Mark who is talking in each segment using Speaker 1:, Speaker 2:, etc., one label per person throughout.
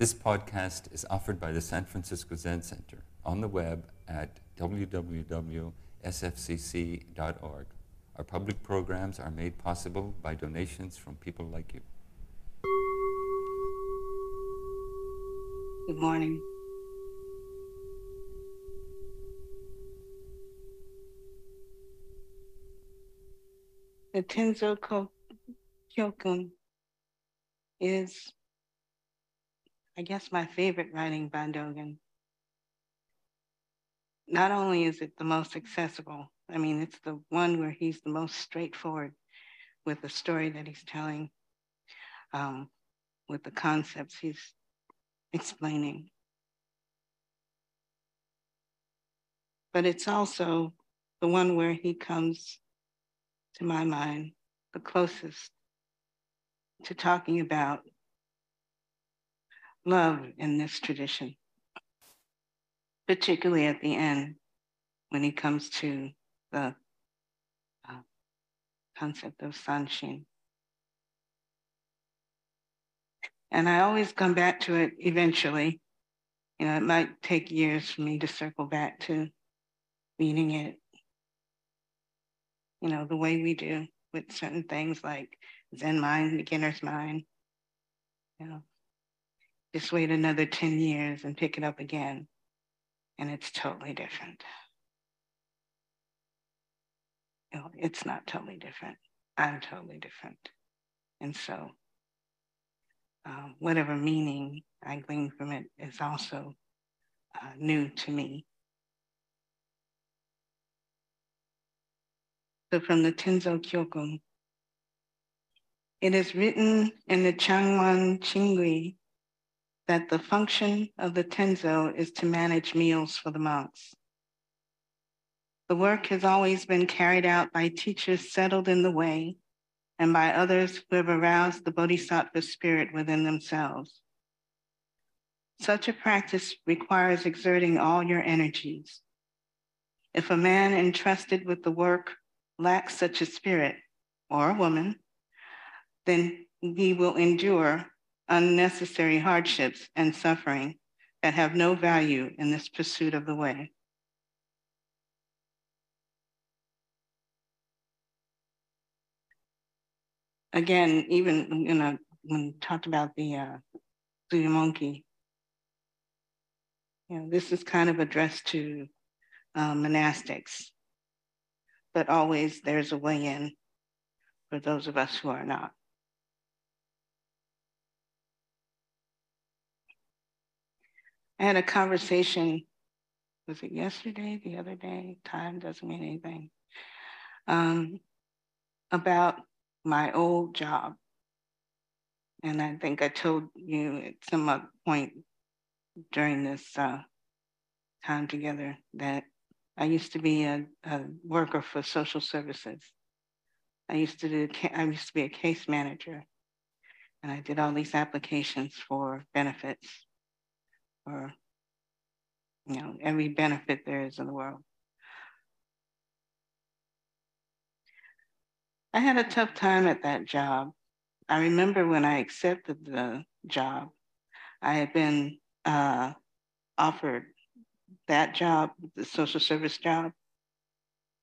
Speaker 1: This podcast is offered by the San Francisco Zen Center on the web at www.sfzc.org. Our public programs are made possible by donations from people like you.
Speaker 2: Good morning. The Tenzo Kyokun is, I guess, my favorite writing by Dogen. Not only is it the most accessible, I mean, it's the one where he's the most straightforward with the story that he's telling, um, with the concepts he's explaining. But it's also the one where he comes, to my mind, the closest to talking about love in this tradition, particularly at the end when he comes to the uh, concept of sanshin. And I always come back to it eventually. You know, it might take years for me to circle back to reading it, you know, the way we do with certain things like Zen mind, beginner's mind. You know, just wait another 10 years and pick it up again, and it's totally different. It's not totally different. I'm totally different. And so uh, whatever meaning I glean from it is also uh, new to me. So from the Tenzo Kyokun, it is written in the Chanyuan Qinggui that the function of the Tenzo is to manage meals for the monks. The work has always been carried out by teachers settled in the way and by others who have aroused the bodhisattva spirit within themselves. Such a practice requires exerting all your energies. If a man entrusted with the work lacks such a spirit, or a woman, then he will endure unnecessary hardships and suffering that have no value in this pursuit of the way. again, even you know when we talked about the uh, monkey, you know, this is kind of addressed to uh, monastics, but always there's a way in for those of us who are not. I had a conversation, was it yesterday, the other day? Time doesn't mean anything. Um, about my old job. And I think I told you at some point during this uh, time together that I used to be a, a, worker for social services. I used to do, I used to be a case manager, and I did all these applications for benefits, you know every benefit there is in the world. I had a tough time at that job. I remember when I accepted the job, I had been uh, offered that job, the social service job,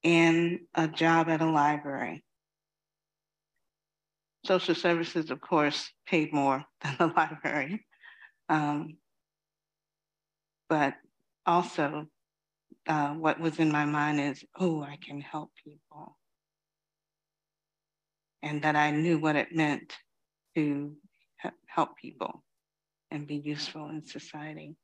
Speaker 2: and a job at a library. Social services, of course, paid more than the library. Um, but also, uh, what was in my mind is, oh, I can help people and that I knew what it meant to help people and be useful in society.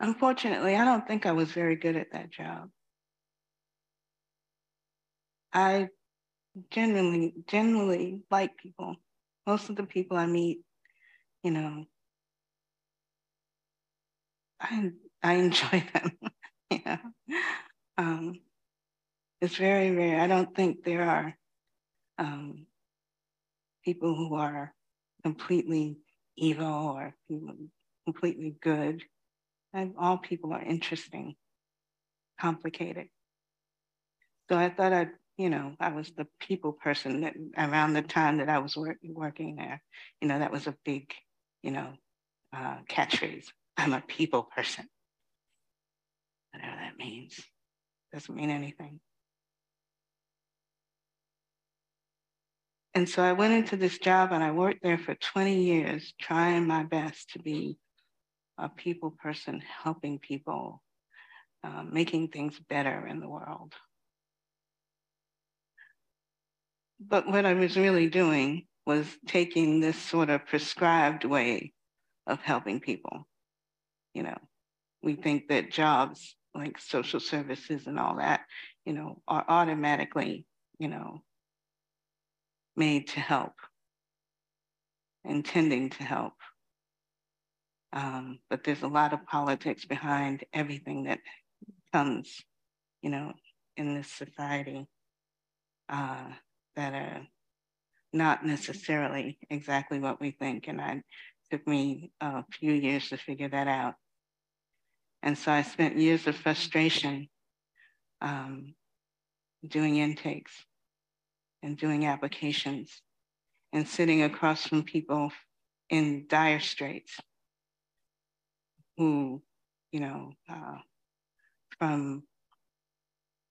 Speaker 2: Unfortunately, I don't think I was very good at that job. I genuinely, genuinely like people. Most of the people I meet, you know, I I enjoy them. yeah. Um, it's very rare. I don't think there are um, people who are completely evil or completely good. And all people are interesting, complicated. So I thought I'd you know, I was the people person that around the time that I was work, working there, you know, that was a big, you know, uh, catchphrase. I'm a people person. Whatever that means. Doesn't mean anything. And so I went into this job and I worked there for 20 years, trying my best to be a people person, helping people, uh, making things better in the world. But what I was really doing was taking this sort of prescribed way of helping people. You know, we think that jobs like social services and all that, you know, are automatically, you know, made to help, intending to help. Um, but there's a lot of politics behind everything that comes, you know, in this society uh, that are not necessarily exactly what we think. And I took me a few years to figure that out. And so I spent years of frustration um, doing intakes and doing applications and sitting across from people in dire straits who, you know, uh, from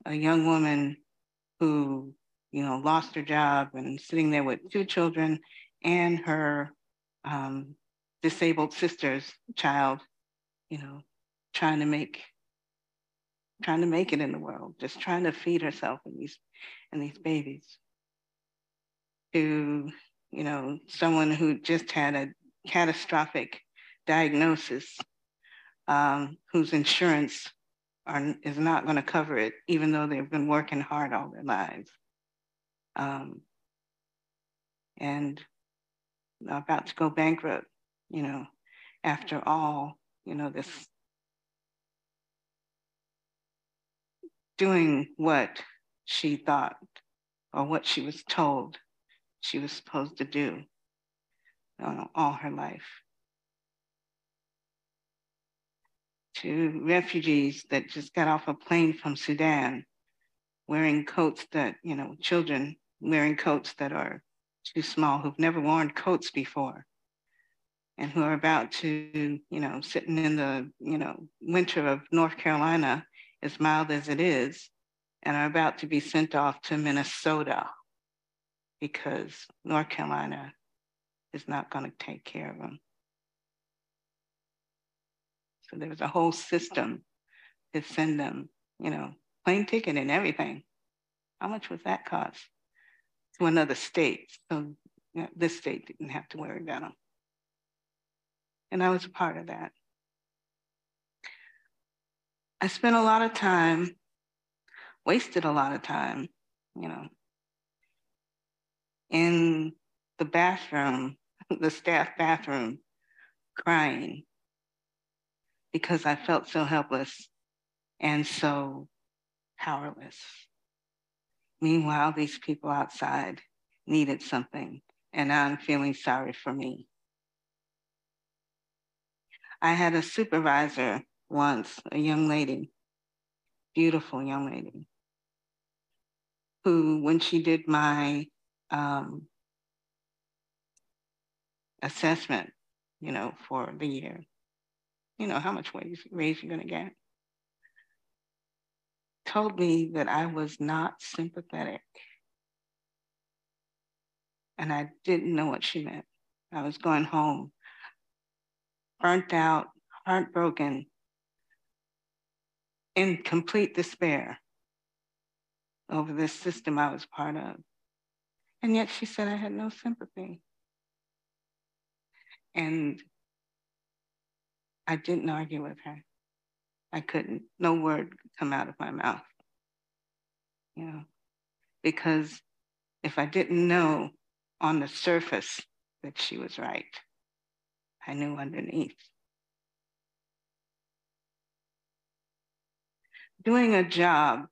Speaker 2: a young woman who, you know, lost her job and sitting there with two children and her um, disabled sister's child, you know, trying to make trying to make it in the world, just trying to feed herself and these and these babies to, you know, someone who just had a catastrophic diagnosis, um, whose insurance are, is not going to cover it, even though they've been working hard all their lives. Um, and about to go bankrupt, you know, after all, you know, this doing what she thought or what she was told she was supposed to do uh, all her life. To refugees that just got off a plane from Sudan, wearing coats that, you know, children wearing coats that are too small, who've never worn coats before, and who are about to, you know, sitting in the, you know, winter of North Carolina, as mild as it is, and are about to be sent off to Minnesota because North Carolina is not going to take care of them. So there was a whole system to send them, you know, plane ticket and everything. How much was that cost? To another state. So this state didn't have to worry about them. And I was a part of that. I spent a lot of time, wasted a lot of time, you know, in the bathroom, the staff bathroom, crying because I felt so helpless and so powerless. Meanwhile, these people outside needed something, and I'm feeling sorry for me. I had a supervisor once, a young lady, beautiful young lady, who, when she did my um, assessment, you know, for the year. You know, how much raise, raise you're gonna get. Told me that I was not sympathetic. And I didn't know what she meant. I was going home, burnt out, heartbroken, in complete despair over this system I was part of. And yet she said I had no sympathy. And I didn't argue with her. I couldn't, no word come out of my mouth. You know, because if I didn't know on the surface that she was right, I knew underneath. Doing a job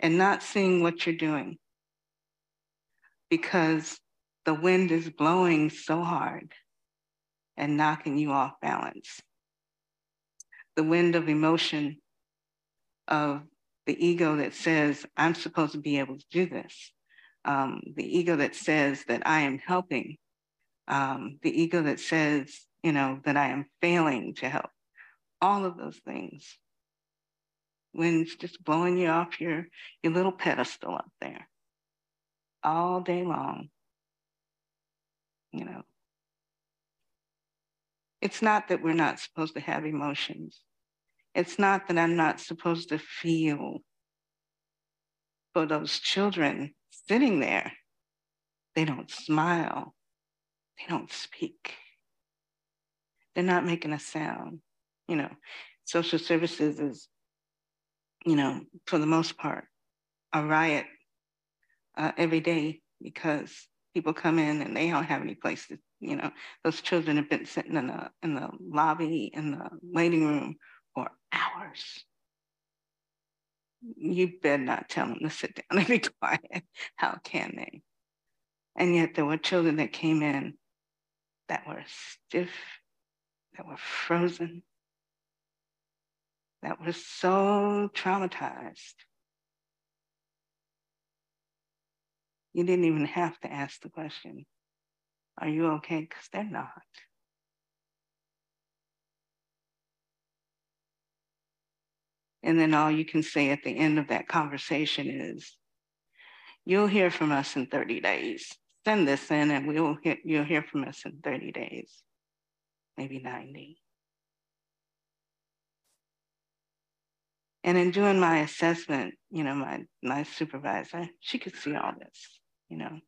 Speaker 2: and not seeing what you're doing because the wind is blowing so hard and knocking you off balance. The wind of emotion, of the ego that says, I'm supposed to be able to do this, um, the ego that says that I am helping, um, the ego that says, you know, that I am failing to help, all of those things. It's just blowing you off your, your little pedestal up there all day long, you know. It's not that we're not supposed to have emotions. It's not that I'm not supposed to feel for those children sitting there. They don't smile. They don't speak. They're not making a sound. You know, social services is, you know, for the most part, a riot uh, every day because people come in and they don't have any place to, you know, those children have been sitting in the in the lobby, in the waiting room for hours. You better not tell them to sit down and be quiet. How can they? And yet there were children that came in that were stiff, that were frozen, that were so traumatized. You didn't even have to ask the question, Are you okay? Because they're not. And then all you can say at the end of that conversation is, You'll hear from us in 30 days. Send this in and we'll hear, you'll hear from us in 30 days, maybe 90. And in doing my assessment, you know, my, my supervisor, she could see all this, you know.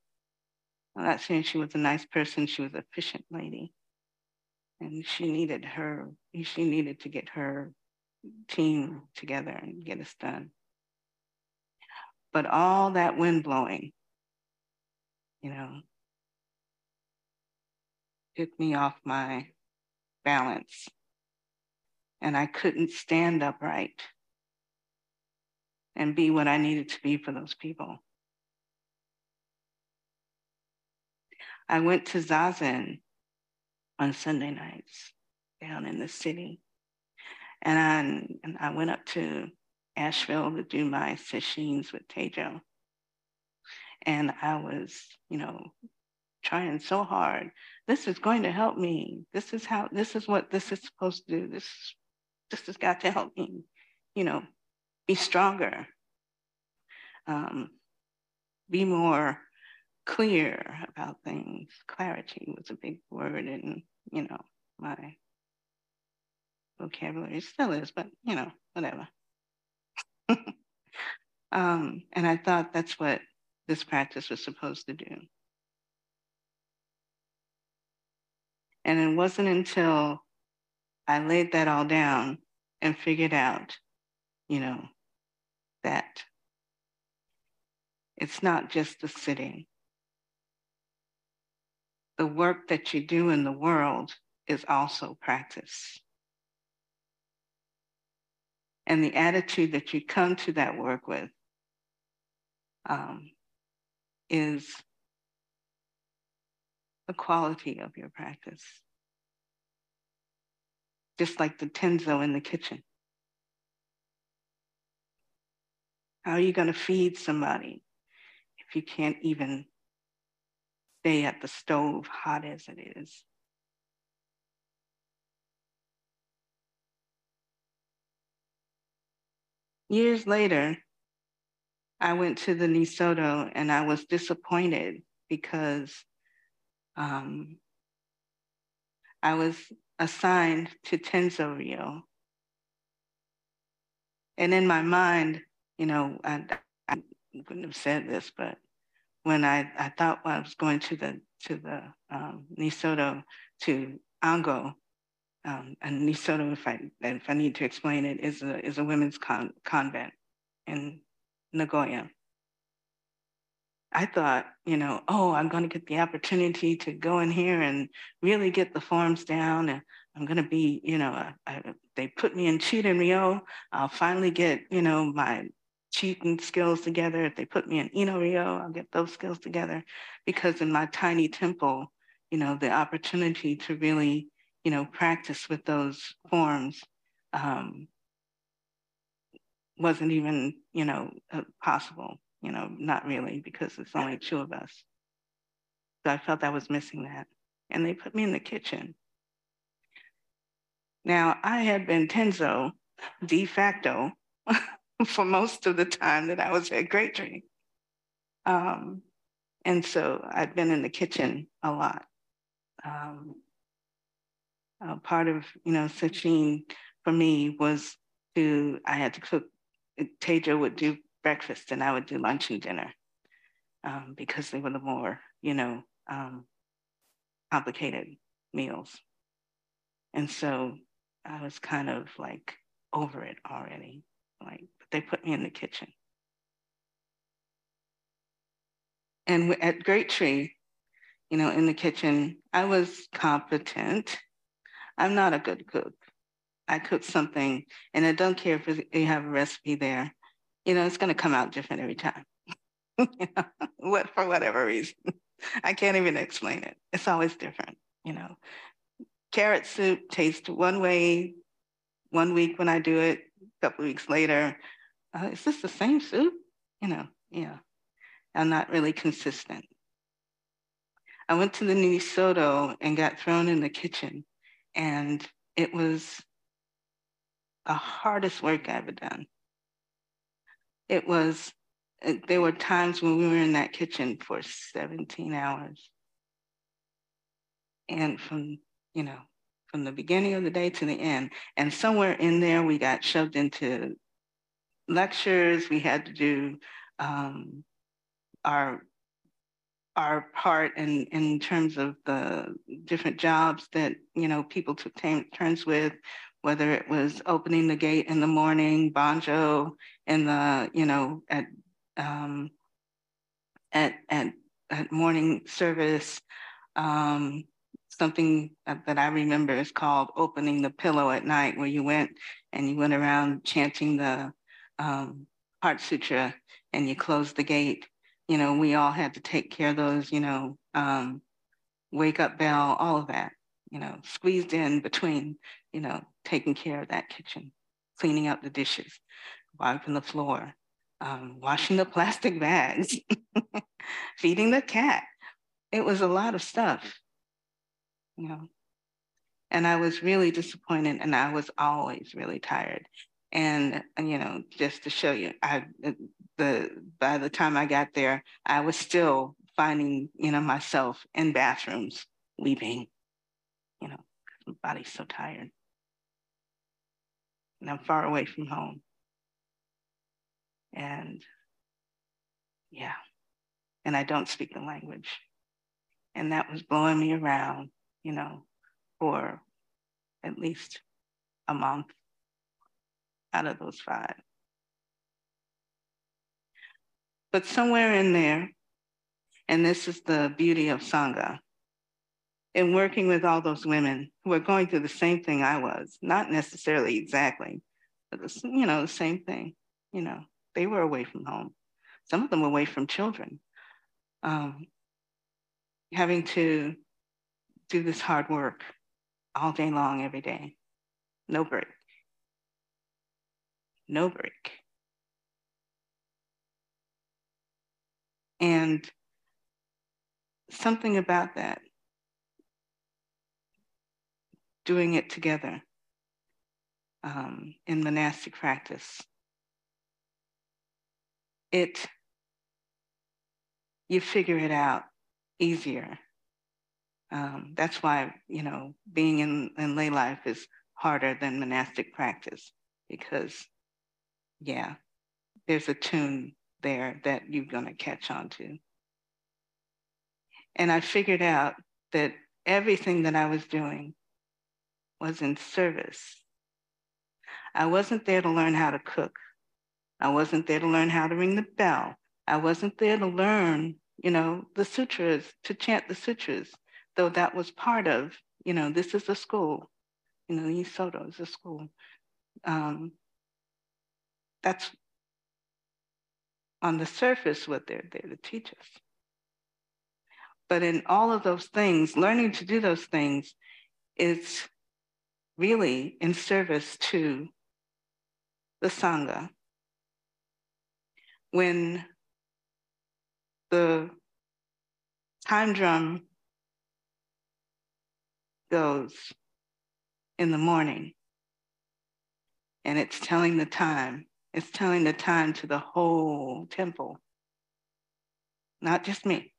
Speaker 2: I'm not saying she was a nice person, she was an efficient lady. And she needed her, she needed to get her team together and get us done. But all that wind blowing, you know, took me off my balance. And I couldn't stand upright and be what I needed to be for those people. I went to Zazen on Sunday nights down in the city. And I, and I went up to Asheville to do my sessions with Teijo. And I was, you know, trying so hard. This is going to help me. This is how, this is what this is supposed to do. This, this has got to help me, you know, be stronger, um, be more clear about things. Clarity was a big word in, you know, my vocabulary. It still is, but you know, whatever. um, and I thought that's what this practice was supposed to do. And it wasn't until I laid that all down and figured out, you know, that it's not just the sitting. The work that you do in the world is also practice and the attitude that you come to that work with um, is the quality of your practice. Just like the tenzo in the kitchen. How are you going to feed somebody if you can't even stay at the stove, hot as it is? Years later, I went to the Nisodo and I was disappointed because um, I was assigned to Tenzo Ryo. And in my mind, you know, I, I wouldn't have said this, but when I, I thought I was going to the to the um, Nisodo to Ango, um, and Nisodo, if I, if I need to explain it, is a, is a women's con convent in Nagoya. I thought, you know, oh, I'm going to get the opportunity to go in here and really get the forms down. And I'm going to be, you know, they put me in Chirin Ryo. I'll finally get, you know, my cheating skills together. If they put me in Ino Ryo, I'll get those skills together. Because in my tiny temple, you know, the opportunity to really you know, practice with those forms um, wasn't even, you know, uh, possible, you know, not really, because it's only two of us. So I felt I was missing that. And they put me in the kitchen. Now, I had been Tenzo de facto for most of the time that I was at Great Tree. Um, and so I'd been in the kitchen a lot. Um, part of, you know, Sesshin for me was to, I had to cook, Teijo would do breakfast and I would do lunch and dinner um, because they were the more, you know, um, complicated meals. And so I was kind of like over it already. Like they put me in the kitchen. And at Great Tree, you know, in the kitchen, I was competent. I'm not a good cook. I cook something, and I don't care if you have a recipe there. You know, it's going to come out different every time. you know, what for whatever reason. I can't even explain it. It's always different. You know, carrot soup tastes one way one week when I do it. A couple weeks later, uh, is this the same soup? You know, yeah. I'm not really consistent. I went to the Nisodo and got thrown in the kitchen, and it was the hardest work I've ever done. It was, there were times when we were in that kitchen for 17 hours. And from, you know, from the beginning of the day to the end. And somewhere in there, we got shoved into lectures. We had to do um, our our part in in terms of the different jobs that you know people took turns with whether it was opening the gate in the morning banjo in the you know at um, at, at at morning service um, something that I remember is called opening the pillow at night, where you went and you went around chanting the um, Heart Sutra and you close the gate you know, we all had to take care of those, you know, um, wake up bell, all of that, you know, squeezed in between, you know, taking care of that kitchen, cleaning up the dishes, wiping the floor, um, washing the plastic bags, feeding the cat. It was a lot of stuff, you know. And I was really disappointed and I was always really tired. And, you know, just to show you, I the by the time I got there, I was still finding, you know, myself in bathrooms weeping, you know, my body's so tired. And I'm far away from home. And yeah, and I don't speak the language. And that was blowing me around, you know, for at least a month out of those five. But somewhere in there, and this is the beauty of Sangha, in working with all those women who are going through the same thing I was, not necessarily exactly, but the, you know, the same thing. You know, they were away from home. Some of them away from children. Um, having to do this hard work all day long, every day, no break. No break. And something about that, doing it together um, in monastic practice, it, you figure it out easier. Um, that's why, you know, being in, in lay life is harder than monastic practice because, yeah, there's a tune there that you're going to catch on to. And I figured out that everything that I was doing was in service. I wasn't there to learn how to cook. I wasn't there to learn how to ring the bell. I wasn't there to learn, you know, the sutras, to chant the sutras, though that was part of, you know, this is a school. You know, Nisodo is a school. Um, that's on the surface what they're there to teach us. But in all of those things, learning to do those things is really in service to the Sangha when the time drum goes in the morning and it's telling the time, it's telling the time to the whole temple, not just me.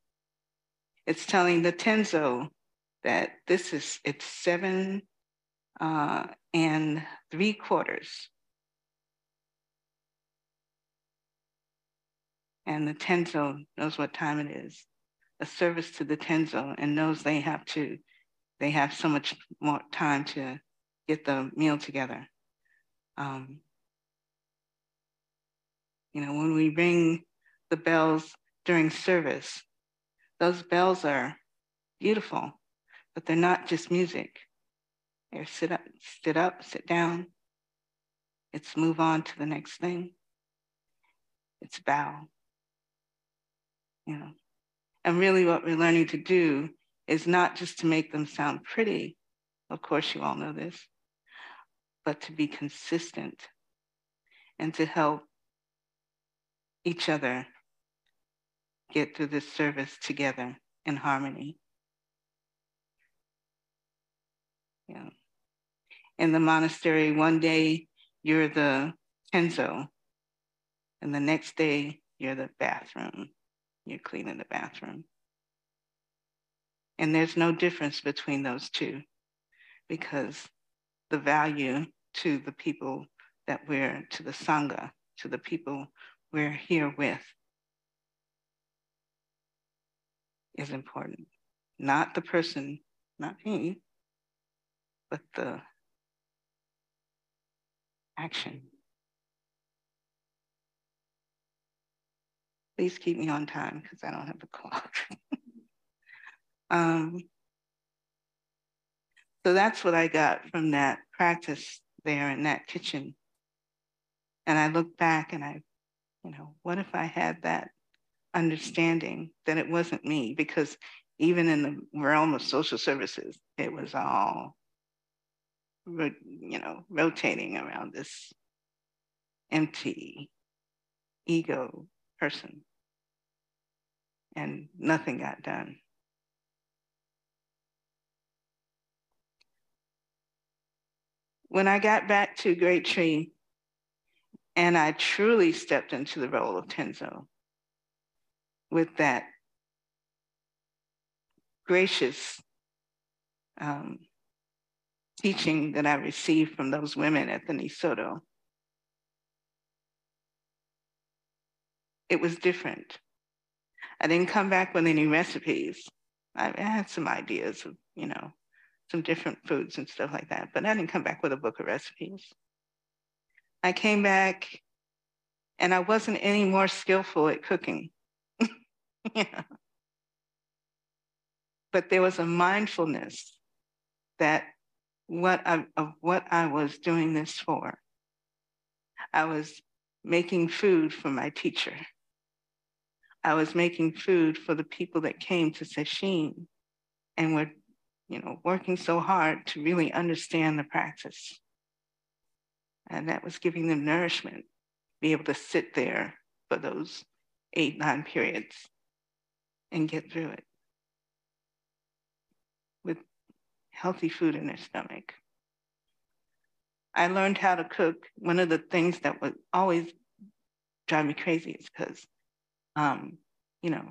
Speaker 2: It's telling the Tenzo that this is, it's seven uh, and three quarters. And the Tenzo knows what time it is, a service to the Tenzo and knows they have to, they have so much more time to get the meal together. Um, you know, when we ring the bells during service, those bells are beautiful, but they're not just music. They're sit up, sit up, sit down. It's move on to the next thing. It's bow. You know, and really what we're learning to do is not just to make them sound pretty. Of course, you all know this, but to be consistent and to help each other get through this service together in harmony. Yeah. In the monastery, one day you're the tenzo, and the next day you're the bathroom. You're cleaning the bathroom. And there's no difference between those two because the value to the people that we're, to the Sangha, to the people we're here with, is important. Not the person, not me, but the action. Please keep me on time because I don't have a clock. um, so that's what I got from that practice there in that kitchen. And I look back and I, you know, what if I had that understanding that it wasn't me? Because even in the realm of social services, it was all, you know, rotating around this empty ego person. And nothing got done. when I got back to Great Tree and I truly stepped into the role of Tenzo with that gracious um, teaching that I received from those women at the Nisodo, it was different. I didn't come back with any recipes. I had some ideas of, you know, some different foods and stuff like that. But I didn't come back with a book of recipes. I came back and I wasn't any more skillful at cooking. yeah. But there was a mindfulness that what I, of what I was doing this for. I was making food for my teacher. I was making food for the people that came to Sesshin and were you know, working so hard to really understand the practice. And that was giving them nourishment, be able to sit there for those eight, nine periods and get through it with healthy food in their stomach. I learned how to cook. One of the things that would always drive me crazy is because, um, you know,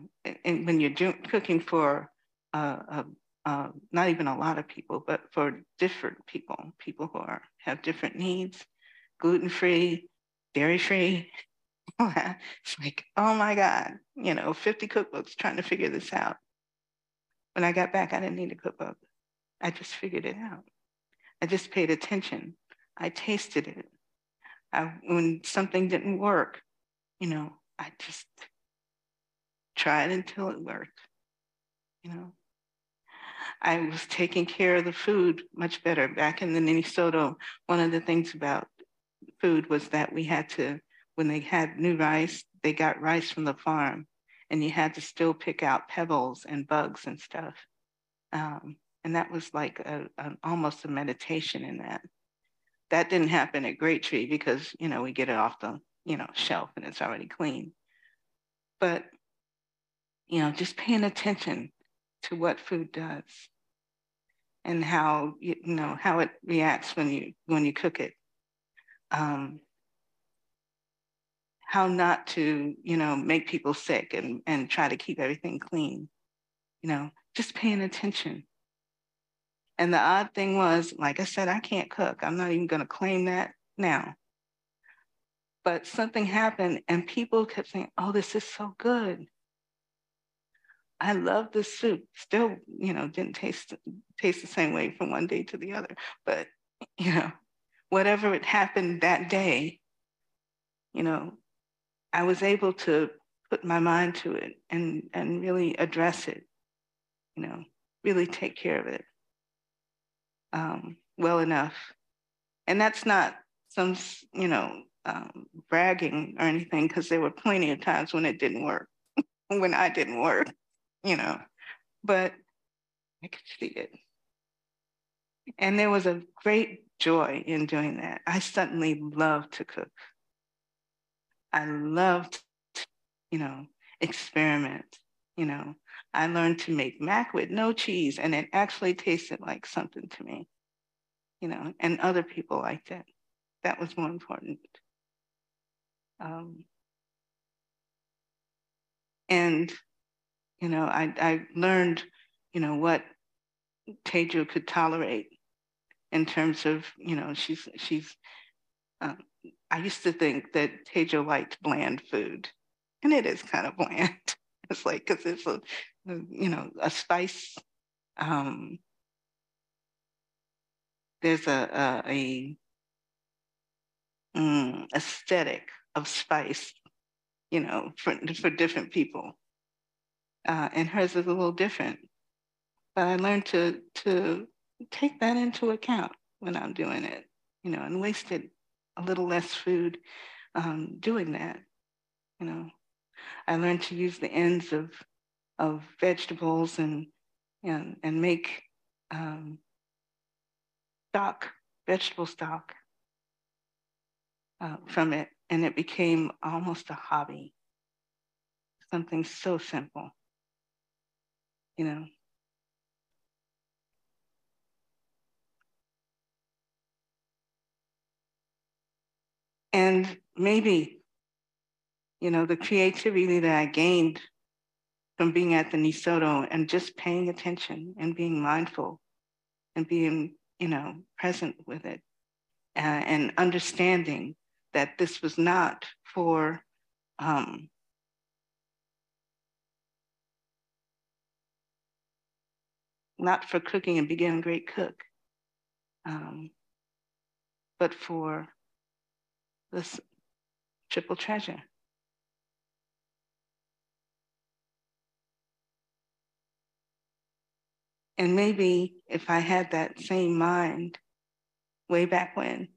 Speaker 2: and when you're cooking for a uh, not even a lot of people, but for different people, people who are have different needs, gluten free, dairy free. it's like, oh my God, you know, 50 cookbooks trying to figure this out. When I got back, I didn't need a cookbook. I just figured it out. I just paid attention. I tasted it. I, when something didn't work, you know, I just tried until it worked, you know. I was taking care of the food much better. Back in the Nisodo, one of the things about food was that we had to, when they had new rice, they got rice from the farm and you had to still pick out pebbles and bugs and stuff. Um, and that was like a, a, almost a meditation in that. That didn't happen at Great Tree because, you know, we get it off the, you know, shelf and it's already clean. but you know, just paying attention to what food does and how you know how it reacts when you when you cook it. Um, how not to you know make people sick and and try to keep everything clean. You know, just paying attention. And the odd thing was, like I said, I can't cook. I'm not even going to claim that now. But something happened, and people kept saying, "Oh, this is so good." I love the soup. Still, you know, didn't taste taste the same way from one day to the other. But you know, whatever it happened that day, you know, I was able to put my mind to it and and really address it. You know, really take care of it um, well enough. And that's not some, you know, um, bragging or anything, because there were plenty of times when it didn't work, when I didn't work you know, but I could see it. And there was a great joy in doing that. I suddenly love to cook. I love to, you know, experiment. You know, I learned to make mac with no cheese, and it actually tasted like something to me. You know, and other people liked it. That was more important. Um, and you know, I, I learned, you know, what Teijo could tolerate in terms of, you know, she's, she's, um, I used to think that Teijo liked bland food, and it is kind of bland. it's like, because it's a, you know, a spice. Um, there's a, a, a mm, aesthetic of spice, you know, for, for different people uh, and hers is a little different. But I learned to to take that into account when I'm doing it, you know, and wasted a little less food um, doing that. You know, I learned to use the ends of of vegetables and and and make um, stock, vegetable stock uh, from it, and it became almost a hobby. Something so simple you know. And maybe, you know, the creativity that I gained from being at the Nisodo and just paying attention and being mindful and being, you know, present with it uh, and understanding that this was not for um, not for cooking and being a great cook, um, but for this triple treasure. And maybe if I had that same mind way back when,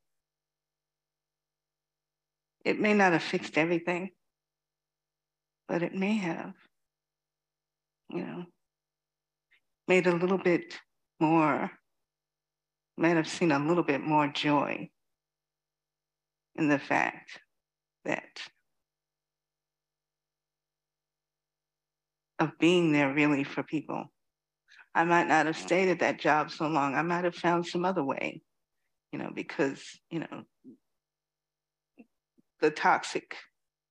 Speaker 2: it may not have fixed everything, but it may have, you know made a little bit more, might have seen a little bit more joy in the fact that of being there really for people. I might not have stayed at that job so long. I might have found some other way, you know, because, you know, the toxic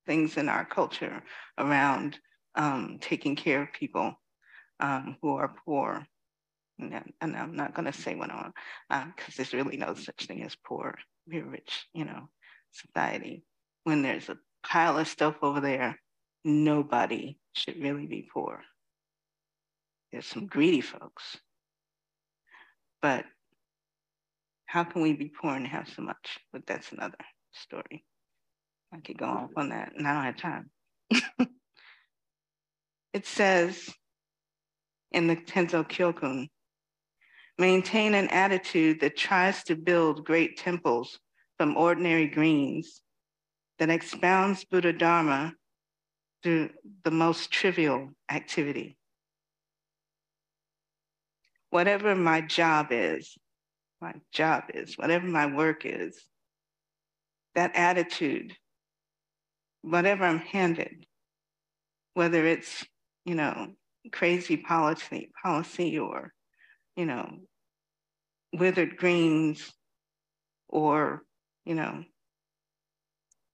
Speaker 2: things in our culture around um, taking care of people um, who are poor. And, and I'm not going to say what on, because uh, there's really no such thing as poor. We're rich, you know, society. When there's a pile of stuff over there, nobody should really be poor. There's some greedy folks. But how can we be poor and have so much? But that's another story. I could go off on that, and I don't have time. it says, in the Tenzo Kyokun. Maintain an attitude that tries to build great temples from ordinary greens, that expounds Buddha Dharma through the most trivial activity. Whatever my job is, my job is, whatever my work is, that attitude, whatever I'm handed, whether it's, you know, crazy policy, policy or, you know, withered greens or, you know,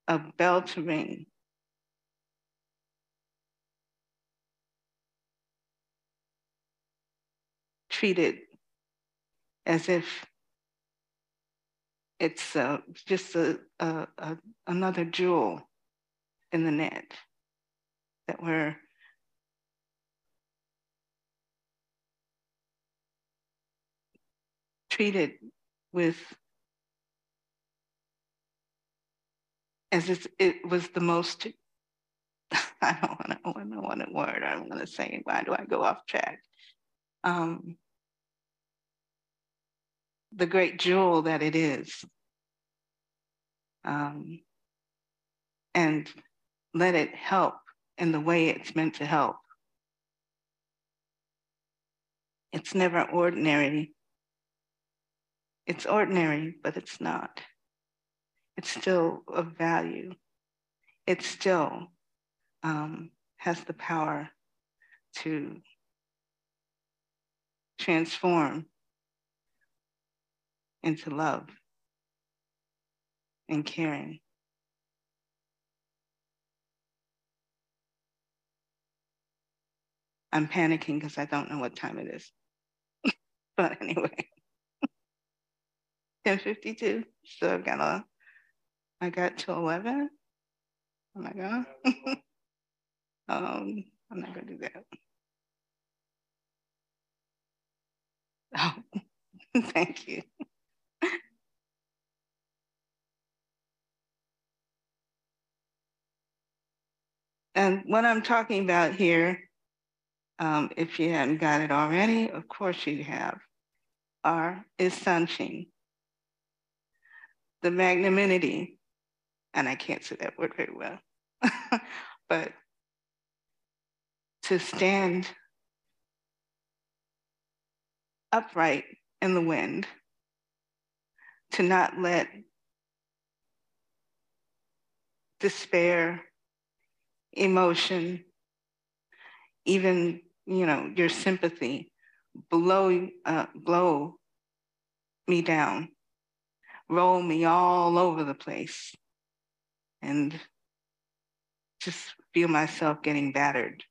Speaker 2: a bell to ring. Treated as if it's uh, just a, a, a, another jewel in the net that we're treated with as if it was the most I don't want to know what word I'm going to say. Why do I go off track? Um, the great jewel that it is. Um, and let it help in the way it's meant to help. It's never ordinary. It's ordinary, but it's not. It's still of value. It still um, has the power to transform into love and caring. I'm panicking because I don't know what time it is. but anyway, 1052. So I've got a, I got to 11. Oh my God. um, I'm not going to do that. Oh, thank you. And what I'm talking about here, um, if you hadn't got it already, of course you have, are is Sanshin. The magnanimity, and I can't say that word very well, but to stand upright in the wind, to not let despair emotion, even you know your sympathy, blow uh, blow me down, roll me all over the place, and just feel myself getting battered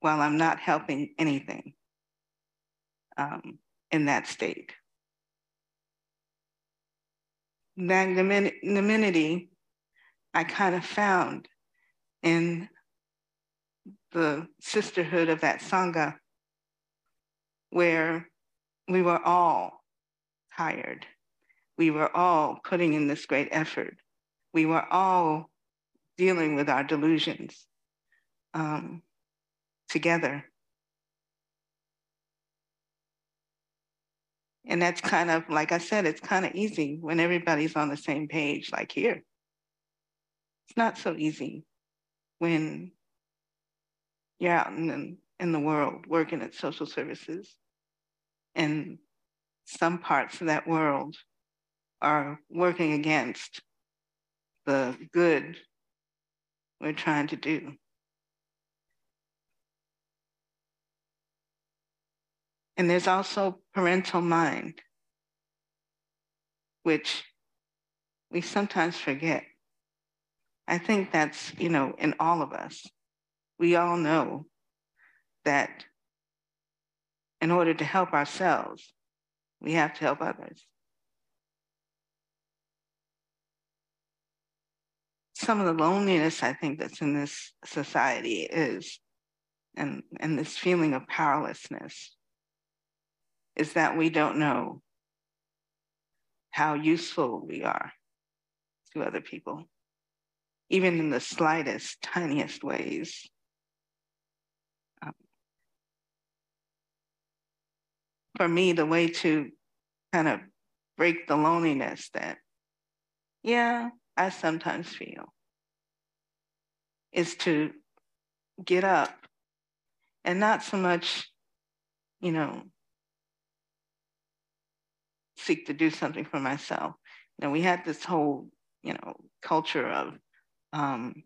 Speaker 2: while I'm not helping anything um, in that state. Magnanimity, I kind of found in the sisterhood of that Sangha, where we were all tired. We were all putting in this great effort. We were all dealing with our delusions um, together. And that's kind of, like I said, it's kind of easy when everybody's on the same page, like here. It's not so easy when you're out in in the world working at social services and some parts of that world are working against the good we're trying to do. And there's also parental mind, which we sometimes forget. I think that's, you know, in all of us. We all know that in order to help ourselves, we have to help others. Some of the loneliness I think that's in this society is, and, and this feeling of powerlessness, is that we don't know how useful we are to other people even in the slightest, tiniest ways. Um, for me, the way to kind of break the loneliness that, yeah, I sometimes feel is to get up and not so much, you know, seek to do something for myself. Know, we had this whole, you know, culture of um,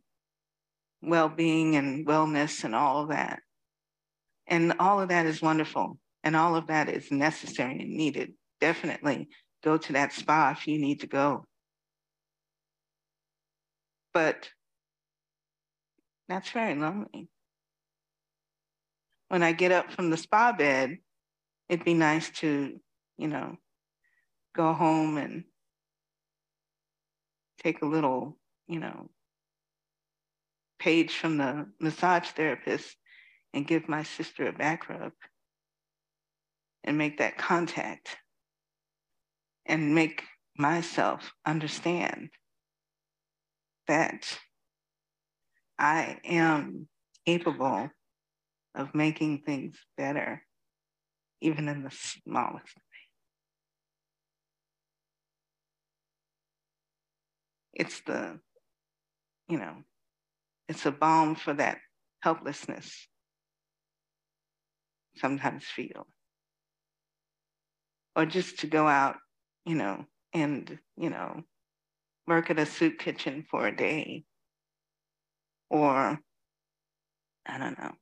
Speaker 2: well-being and wellness and all of that. And all of that is wonderful. And all of that is necessary and needed. Definitely go to that spa if you need to go. But that's very lonely. When I get up from the spa bed, it'd be nice to, you know, go home and take a little, you know, page from the massage therapist and give my sister a back rub and make that contact and make myself understand that I am capable of making things better, even in the smallest way. It's the, you know, it's a balm for that helplessness sometimes feel. Or just to go out, you know, and, you know, work at a soup kitchen for a day. Or, I don't know,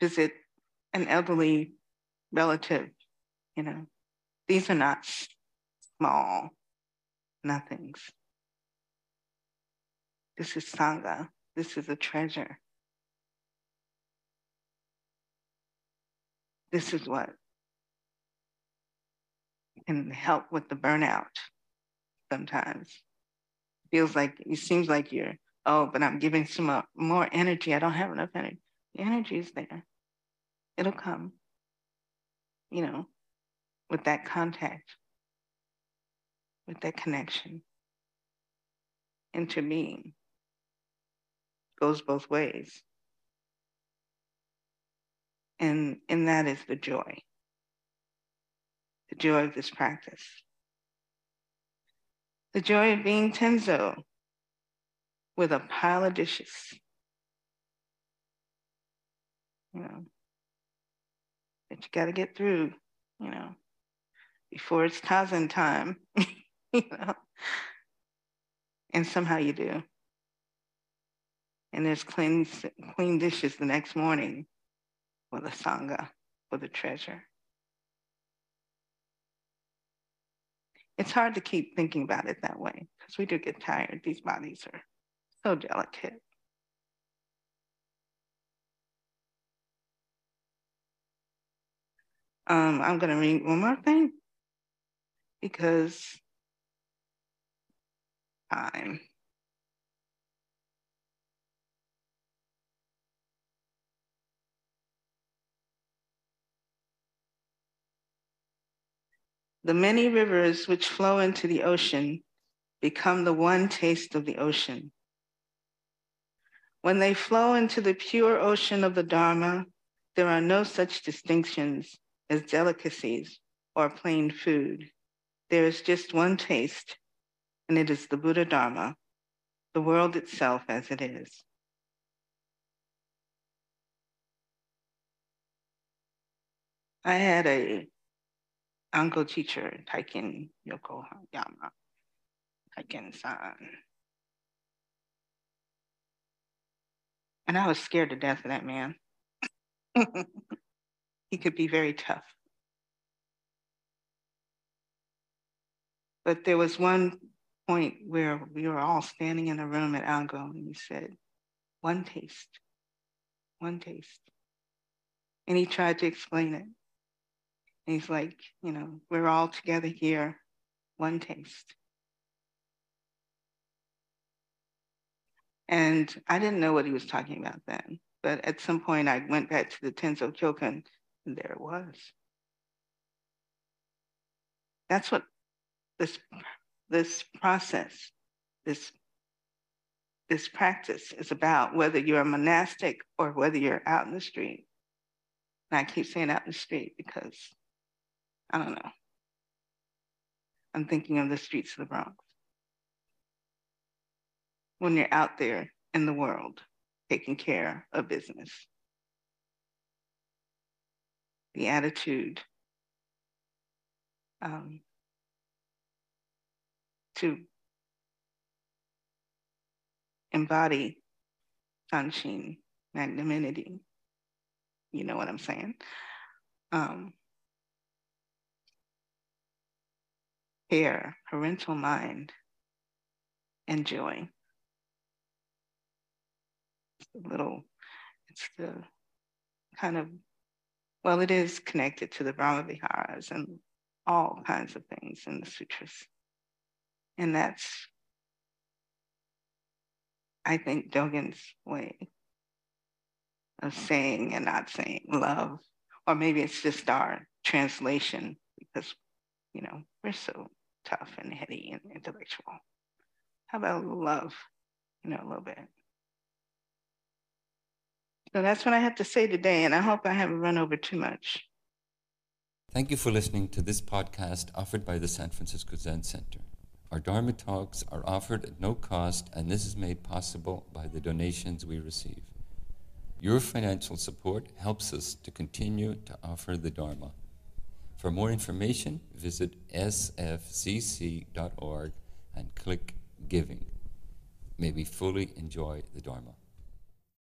Speaker 2: visit an elderly relative, you know. These are not small nothings. This is Sangha. This is a treasure. This is what can help with the burnout sometimes. Feels like it seems like you're, oh, but I'm giving some uh, more energy. I don't have enough energy. The energy is there. It'll come, you know, with that contact, with that connection into being goes both ways. And, and that is the joy, the joy of this practice. The joy of being Tenzo with a pile of dishes. You know, that you got to get through, you know, before it's Tazen time, you know, and somehow you do and there's clean, clean dishes the next morning for the Sangha, for the treasure. It's hard to keep thinking about it that way because we do get tired. These bodies are so delicate. Um, I'm going to read one more thing because time. The many rivers which flow into the ocean become the one taste of the ocean. When they flow into the pure ocean of the Dharma, there are no such distinctions as delicacies or plain food. There is just one taste, and it is the Buddha Dharma, the world itself as it is. I had a uncle teacher, Taiken Yokoyama, Taiken-san. And I was scared to death of that man. he could be very tough. But there was one point where we were all standing in a room at Algo and he said, one taste, one taste. And he tried to explain it. He's like, you know, we're all together here, one taste. And I didn't know what he was talking about then, but at some point I went back to the Tenzo Kyokun and there it was. That's what this, this process, this, this practice is about, whether you're a monastic or whether you're out in the street. And I keep saying out in the street because I don't know. I'm thinking of the streets of the Bronx. When you're out there in the world taking care of business, the attitude um, to embody Sanshin, magnanimity. You know what I'm saying? Um, care, parental mind, and joy. Little, it's the kind of, well, it is connected to the Brahma Viharas and all kinds of things in the sutras. And that's, I think, Dogen's way of saying and not saying love. Or maybe it's just our translation because, you know, we're so tough and heady and intellectual. How about love, you know, a little bit? So that's what I have to say today, and I hope I haven't run over too much.
Speaker 1: Thank you for listening to this podcast offered by the San Francisco Zen Center. Our Dharma talks are offered at no cost, and this is made possible by the donations we receive. Your financial support helps us to continue to offer the Dharma. For more information, visit sfzc.org and click Giving. May we fully enjoy the Dharma.